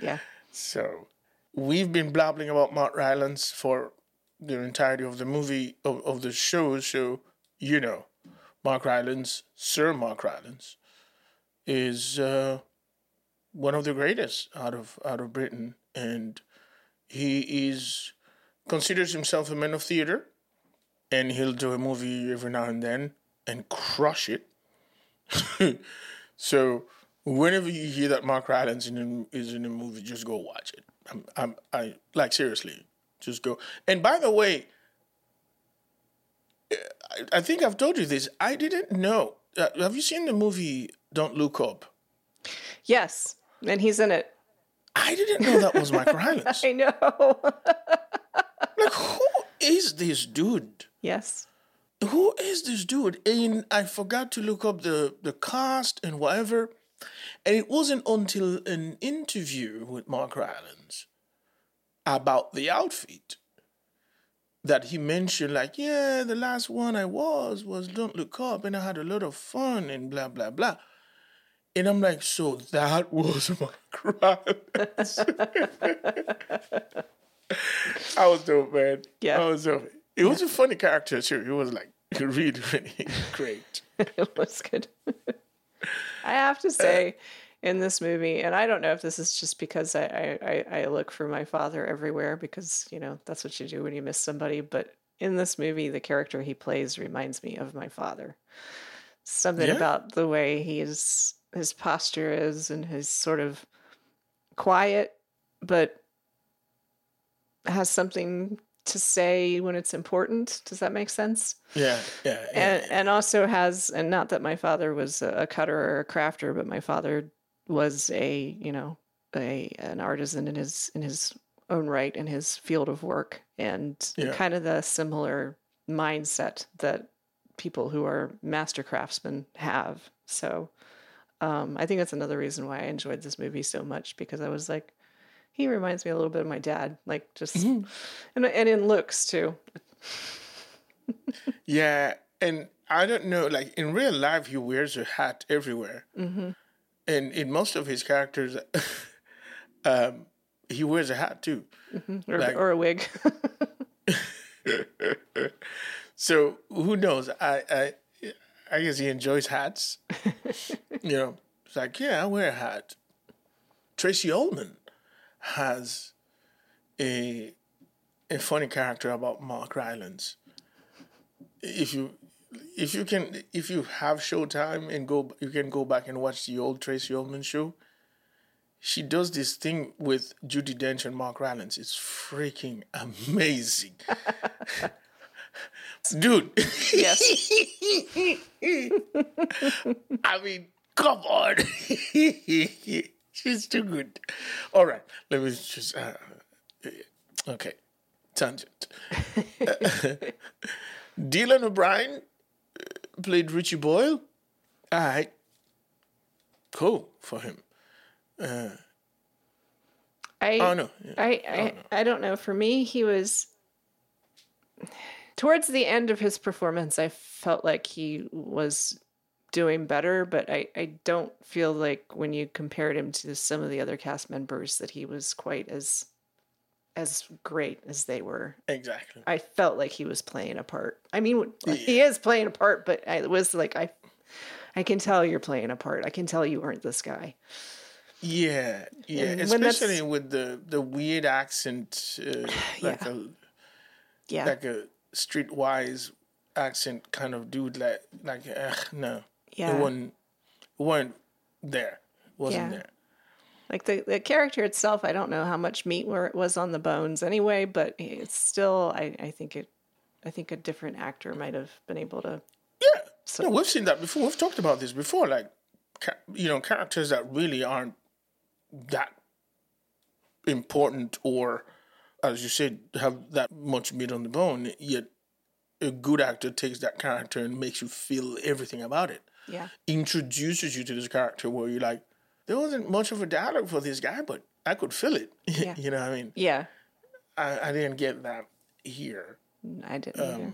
Yeah. So we've been blabbling about Mark Rylance for the entirety of the movie of, of the show. So you know, Mark Rylance, Sir Mark Rylance, is uh, one of the greatest out of out of Britain, and he is considers himself a man of theater, and he'll do a movie every now and then and crush it. so whenever you hear that Mark Rylance in is in a movie, just go watch it. I'm, I'm, I like seriously, just go. And by the way, I, I think I've told you this. I didn't know. Uh, have you seen the movie Don't Look Up? Yes. And he's in it. I didn't know that was Mark Rylance. I know. Like, who is this dude? yes. who is this dude? And I forgot to look up the, the cast and whatever. And it wasn't until an interview with Mark Rylance about the outfit that he mentioned, like, yeah, the last one I was was Don't Look Up, and I had a lot of fun and blah, blah, blah. And I'm like, so that was my Rylance. I was dope, man. Yeah. I was dope. It was a funny character, too. It was like really, really great. it was good. I have to say, in this movie, and I don't know if this is just because I, I, I look for my father everywhere because, you know, that's what you do when you miss somebody. But in this movie, the character he plays reminds me of my father. Something Yeah. about the way he is, his posture is, and his sort of quiet, but has something to say when it's important. Does that make sense? Yeah, yeah, yeah. and and also has and not that my father was a cutter or a crafter but my father was a you know a an artisan in his in his own right in his field of work and Yeah. kind of the similar mindset that people who are master craftsmen have so um, i think that's another reason why i enjoyed this movie so much because i was like he reminds me a little bit of my dad like just and, and in looks too Yeah, and I don't know, like in real life, he wears a hat everywhere. Mm-hmm. And in most of his characters, um, he wears a hat too. or, Like- or a wig So who knows? I, I, I guess he enjoys hats. You know, it's like, yeah, I wear a hat. Tracey Ullman has a a funny character about Mark Rylance. If you if you can if you have Showtime and go you can go back and watch the old Tracey Ullman show. She does this thing with Judi Dench and Mark Rylance. It's freaking amazing. Dude. yes I mean, come on. She's too good. All right, let me just. Uh, okay, tangent. Dylan O'Brien uh, played Richie Boyle. All right, cool for him. I Oh no, I I, I don't know. For me, he was towards the end of his performance. I felt like he was doing better, but I I don't feel like when you compared him to some of the other cast members that he was quite as as great as they were. exactly. I felt like he was playing a part. I mean, he is playing a part, but I was like I. I can tell you're playing a part. I can tell you aren't this guy. Yeah, yeah, And especially with the the weird accent, uh, like Yeah. a Yeah. like a streetwise accent kind of dude. Like like uh, no, Yeah. it wasn't it wasn't there. It wasn't Yeah. there. Like the, the character itself, I don't know how much meat where it was on the bones anyway, but it's still I, I think it I think a different actor might have been able to Yeah, So- no, we've seen that before. We've talked about this before. Like, ca- you know, characters that really aren't that important, or as you said, have that much meat on the bone. Yet, a good actor takes that character and makes you feel everything about it. Yeah. Introduces you to this character where you're like, there wasn't much of a dialogue for this guy, but I could feel it. Yeah. you know what I mean? Yeah. I, I didn't get that here. I didn't either.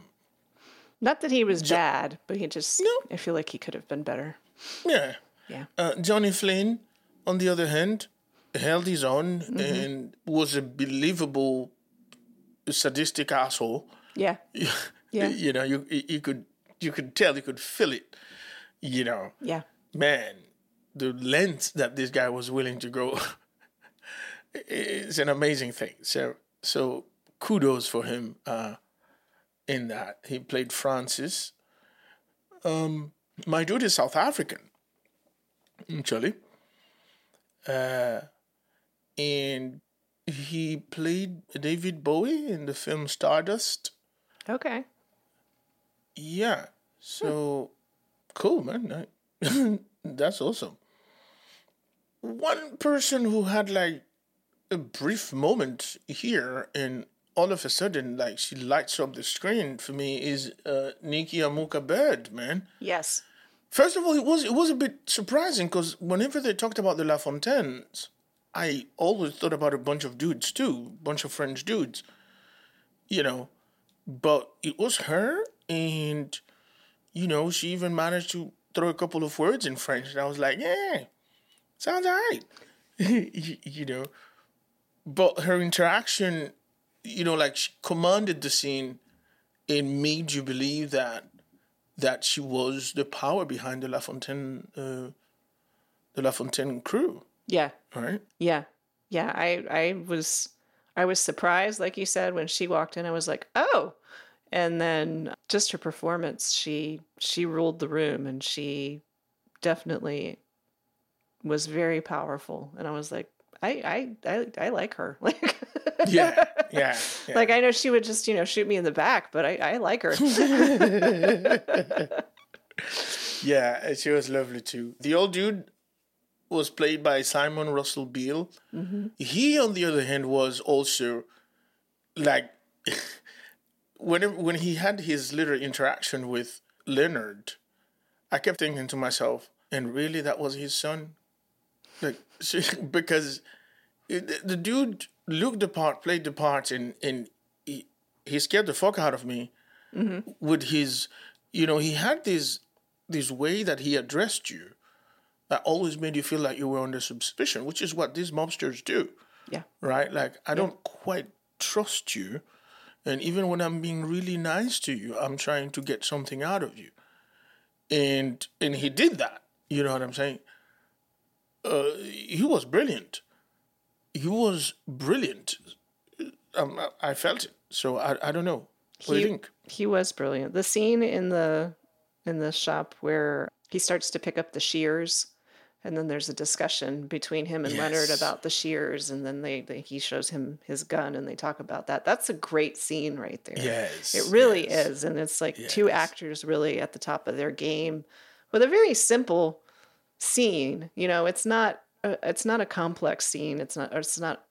Not that he was bad, but he just No. I feel like he could have been better. Yeah. Yeah. Uh, Johnny Flynn, on the other hand, held his own and was a believable sadistic asshole. Yeah. Yeah. You know, you you could you could tell, you could feel it. You know, Yeah. man, the lengths that this guy was willing to go is an amazing thing. So so kudos for him uh, in that. He played Francis. Um, my dude is South African, actually. Uh, and he played David Bowie in the film Stardust. Okay. Yeah. So cool, man. That's awesome. One person who had like a brief moment here and all of a sudden like she lights up the screen for me is uh Nikki Amuka Bird, man. Yes. First of all, it was it was a bit surprising because whenever they talked about the La Fontaines, I always thought about a bunch of dudes too, bunch of French dudes, you know. But it was her, and you know, she even managed to throw a couple of words in French, and I was like, yeah, sounds alright, you, you know. But her interaction, you know, like she commanded the scene and made you believe that that she was the power behind the La Fontaine, uh, the La Fontaine crew, Yeah. right? Yeah. Yeah. I I was I was surprised, like you said, when she walked in, I was like, oh. And then just her performance, she she ruled the room and she definitely was very powerful. And I was like, I I I, I like her. Like Yeah, yeah, yeah. like I know she would just, you know, shoot me in the back, but I, I like her. yeah, she was lovely too. The old dude was played by Simon Russell Beale. Mm-hmm. He, on the other hand, was also like when when he had his little interaction with Leonard, I kept thinking to myself, and really, that was his son, like because it, the dude looked the part, played the part, and and he, he scared the fuck out of me mm-hmm. with his, you know, he had this this way that he addressed you that always made you feel like you were under suspicion, which is what these mobsters do, yeah. right? Like I don't quite trust you, and even when I'm being really nice to you, I'm trying to get something out of you, and and he did that. You know what I'm saying? Uh, he was brilliant. He was brilliant. Um, I felt it. So I, I don't know. What do you He- think? He was brilliant. The scene in the in the shop where he starts to pick up the shears and then there's a discussion between him and Leonard about the shears and then they, they he shows him his gun and they talk about that. That's a great scene right there. Yes, It really yes. is and it's like two actors really at the top of their game with a very simple scene. You know, it's not uh, it's not a complex scene. It's not. It's not.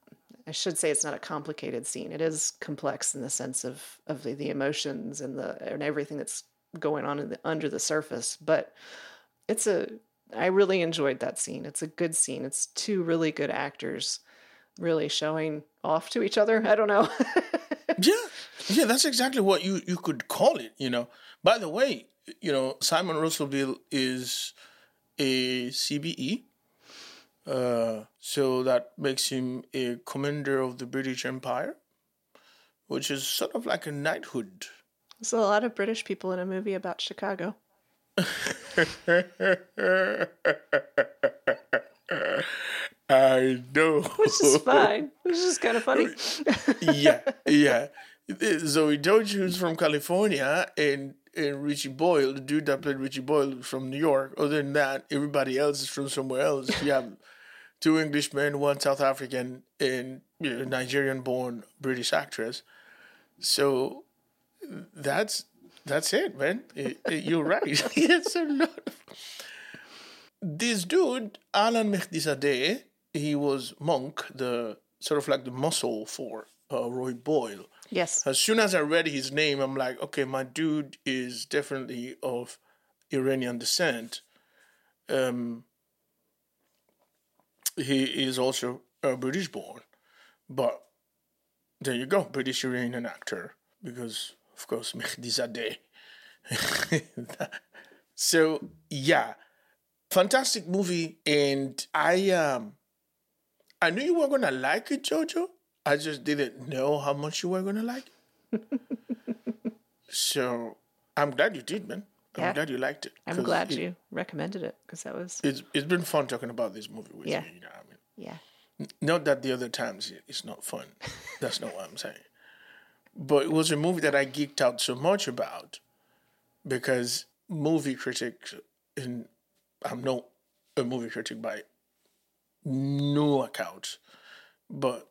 I should say it's not a complicated scene. It is complex in the sense of of the, the emotions and the and everything that's going on in the, under the surface. But it's a. I really enjoyed that scene. It's a good scene. It's two really good actors, really showing off to each other. I don't know. Yeah, yeah, that's exactly what you you could call it. You know. By the way, you know Simon Russell Beale is a CBE, uh, so that makes him a commander of the British Empire, which is sort of like a knighthood. There's a lot of British people in a movie about Chicago. I know. Which is fine. Which is kind of funny. yeah, yeah. Zoey Deutch, who's from California, and, and Richie Boyle, the dude that played Richie Boyle from New York. Other than that, everybody else is from somewhere else. You have two Englishmen, one South African, and you know, Nigerian-born British actress. So that's that's it, man. It- it- you're right. it's a lot. This dude, Alan Mehdizadeh, he was Monk, the sort of like the muscle for uh, Roy Boyle. Yes. As soon as I read his name, I'm like, okay, my dude is definitely of Iranian descent. Um, he is also uh, British born, but there you go, British Iranian actor, because of course Mehdizadeh. so yeah, fantastic movie, and I um, I knew you were gonna like it, Jojo. I just didn't know how much you were gonna like it. so I'm glad you did, man. I'm Yeah. glad you liked it. I'm glad it- you recommended it because that was It's it's been fun talking about this movie with Yeah. you. You know, what I mean, yeah. not that the other times it's not fun. That's not what I'm saying. But it was a movie that I geeked out so much about because movie critics, and I'm not a movie critic by no account, but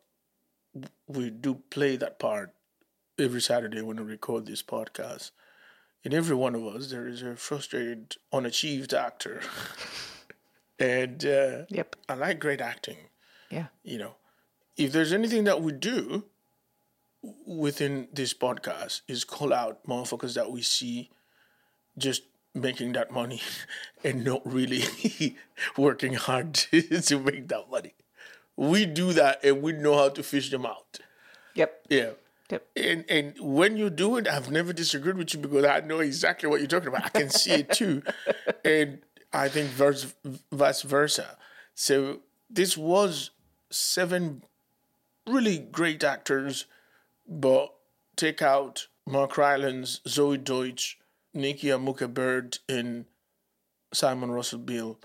we do play that part every Saturday when we record this podcast. In every one of us, there is a frustrated, unachieved actor. and uh, Yep. I like great acting Yeah. you know, if there's anything that we do within this podcast is call out motherfuckers that we see just making that money and not really working hard to, make that money. We do that and we know how to fish them out. Yep. Yeah. Yep. And and when you do it, I've never disagreed with you because I know exactly what you're talking about. I can see it too, and I think vice vice versa. So this was seven really great actors, but take out Mark Rylance, Zoey Deutch, Nikki Amuka Bird, and Simon Russell Beale.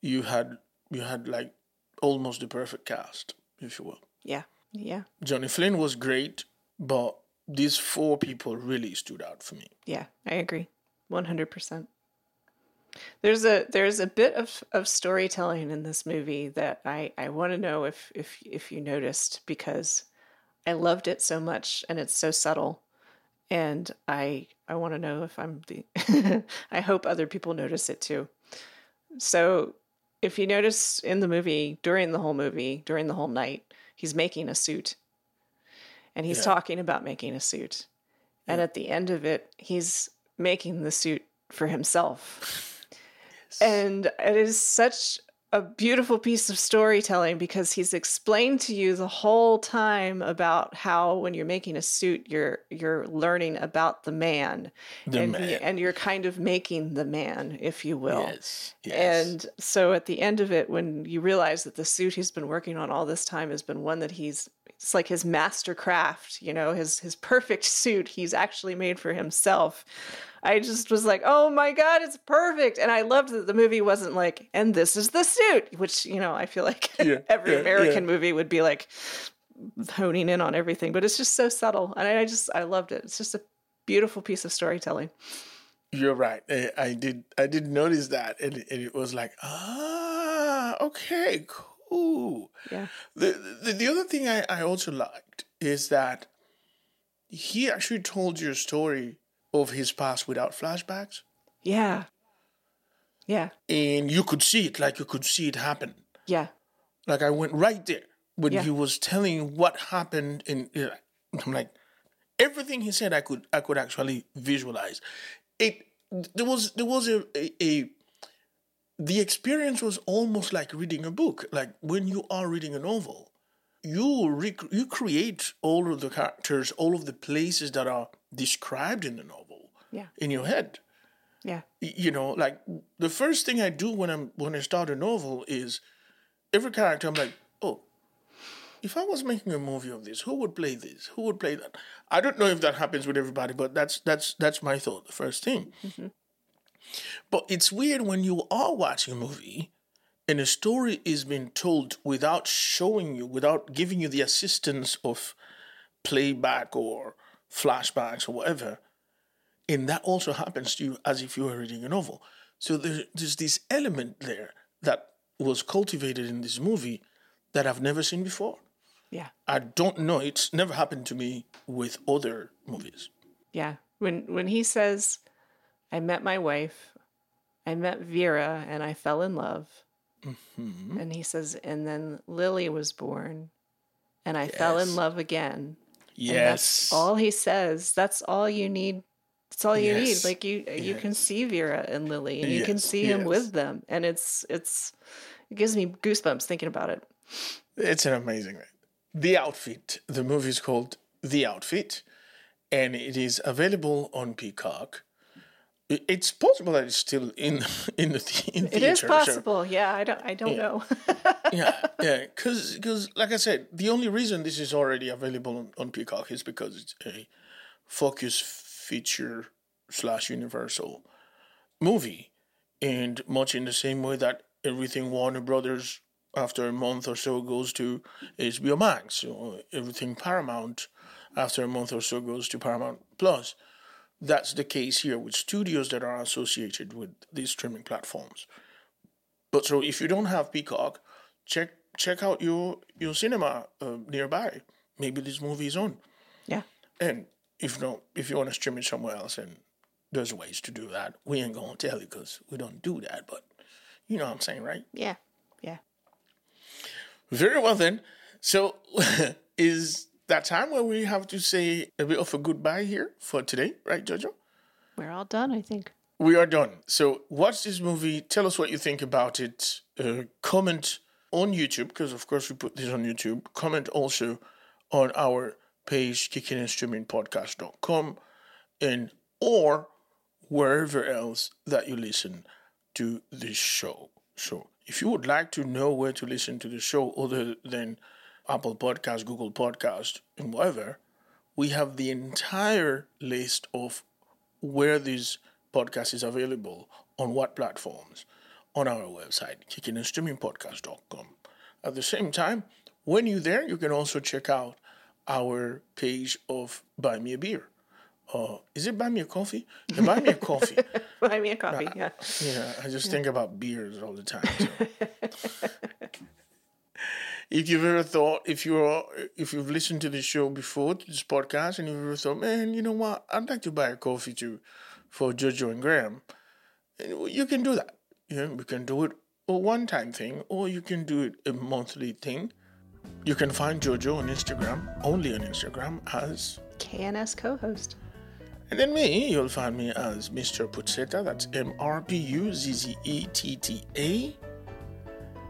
You had you had like almost the perfect cast, if you will. Yeah. Yeah. Johnny Flynn was great, but these four people really stood out for me. Yeah. I agree. One hundred percent. There's a there's a bit of, of storytelling in this movie that I, I want to know if, if if you noticed because I loved it so much and it's so subtle and I I want to know if I'm the I hope other people notice it too. So if you notice in the movie during the whole movie during the whole night he's making a suit. And he's Yeah. talking about making a suit. And at the end of it he's making the suit for himself. And it is such a beautiful piece of storytelling because he's explained to you the whole time about how when you're making a suit you're you're learning about the man The and, man. and you're kind of making the man if you will Yes. yes. and so at the end of it, when you realize that the suit he's been working on all this time has been one that he's it's like his master craft, you know, his his perfect suit he's actually made for himself. I just was like, oh my god, it's perfect. And I loved that the movie wasn't like, and this is the suit, which, you know, I feel like Yeah, every yeah, American yeah. movie would be like honing in on everything. But it's just so subtle. And I just I loved it. It's just a beautiful piece of storytelling. You're right. I, I did. I did notice that, and, and it was like, ah, okay, cool. Yeah. The the, the other thing I, I also liked is that he actually told your story of his past without flashbacks, Yeah. Yeah. and you could see it, like you could see it happen. Yeah. Like I went right there when Yeah. he was telling what happened and you know, I'm like, everything he said, I could I could actually visualize. It there was there was a, a, a the experience was almost like reading a book. Like when you are reading a novel, you rec- you create all of the characters, all of the places that are described in the novel Yeah. in your head. Yeah. You know, like the first thing I do when I'm when I start a novel is every character. I'm like, oh, if I was making a movie of this, who would play this? Who would play that? I don't know if that happens with everybody, but that's that's that's my thought. The first thing. Mm-hmm. But it's weird when you are watching a movie and a story is being told without showing you, without giving you the assistance of playback or flashbacks or whatever. And that also happens to you as if you were reading a novel. So there, there's this element there that was cultivated in this movie that I've never seen before. Yeah. I don't know. It's never happened to me with other movies. Yeah. When when he says, "I met my wife, I met Vera, and I fell in love," Mm-hmm. and he says, "And then Lily was born, and I fell in love again." Yes. that's all he says. That's all you need. That's all you Yes. need. Like you, you can see Vera and Lily, and you can Yes, see him yes. with them, and it's it's it gives me goosebumps thinking about it. It's an amazing The Outfit. The movie is called The Outfit, and it is available on Peacock. It's possible that it's still in in the in It theater. is so- possible. Yeah, I don't. I don't know. yeah, yeah. Because, like I said, the only reason this is already available on, on Peacock is because it's a focus feature slash Universal movie, and much in the same way that everything Warner Brothers after a month or so goes to HBO Max, or everything Paramount after a month or so goes to Paramount Plus. That's the case here with studios that are associated with these streaming platforms. But so if you don't have Peacock, check check out your your cinema uh, nearby. Maybe this movie is on. yeah. And if not, if you want to stream it somewhere else, and there's ways to do that. We ain't gonna tell you because we don't do that. But you know what I'm saying, right? Yeah. Yeah. Very well then. So is that time where we have to say a bit of a goodbye here for today, right, Jojo? We're all done, I think. We are done. So watch this movie. Tell us what you think about it. Uh, comment on YouTube because of course we put this on YouTube. Comment also on our page kickingandstreamingpodcast.com and or wherever else that you listen to this show. So if you would like to know where to listen to the show other than Apple Podcast, Google Podcast, and whatever, we have the entire list of where this podcast is available on what platforms on our website, kickingandstreamingpodcast.com. At the same time, when you're there, you can also check out our page of Buy Me a Beer. Uh, is it Buy Me a Coffee? Yeah, buy Me a Coffee. Buy me a coffee. Yeah. Yeah, I just think about beers all the time. so. if you've ever thought, if you're, if you've listened to the show before, to this podcast, and you've ever thought, man, you know what, I'd like to buy a coffee too, for Jojo and Graham, and you can do that. You know, we can do it a one-time thing, or you can do it a monthly thing. You can find Jojo on Instagram, only on Instagram, as KNS co-host. and then me, you'll find me as Mr. Puzzetta. That's M R P U Z Z E T T A.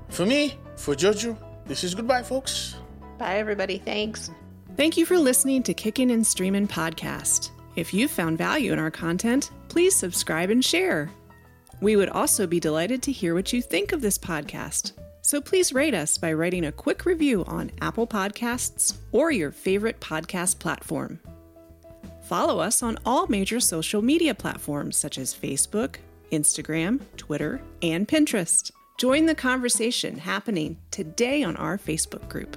For me, for Jojo, this is goodbye, folks. Bye, everybody. Thanks. Thank you for listening to Kickin' and Streamin' podcast. If you found value in our content, please subscribe and share. We would also be delighted to hear what you think of this podcast. So please rate us by writing a quick review on Apple Podcasts or your favorite podcast platform. Follow us on all major social media platforms such as Facebook, Instagram, Twitter, and Pinterest. Join the conversation happening today on our Facebook group.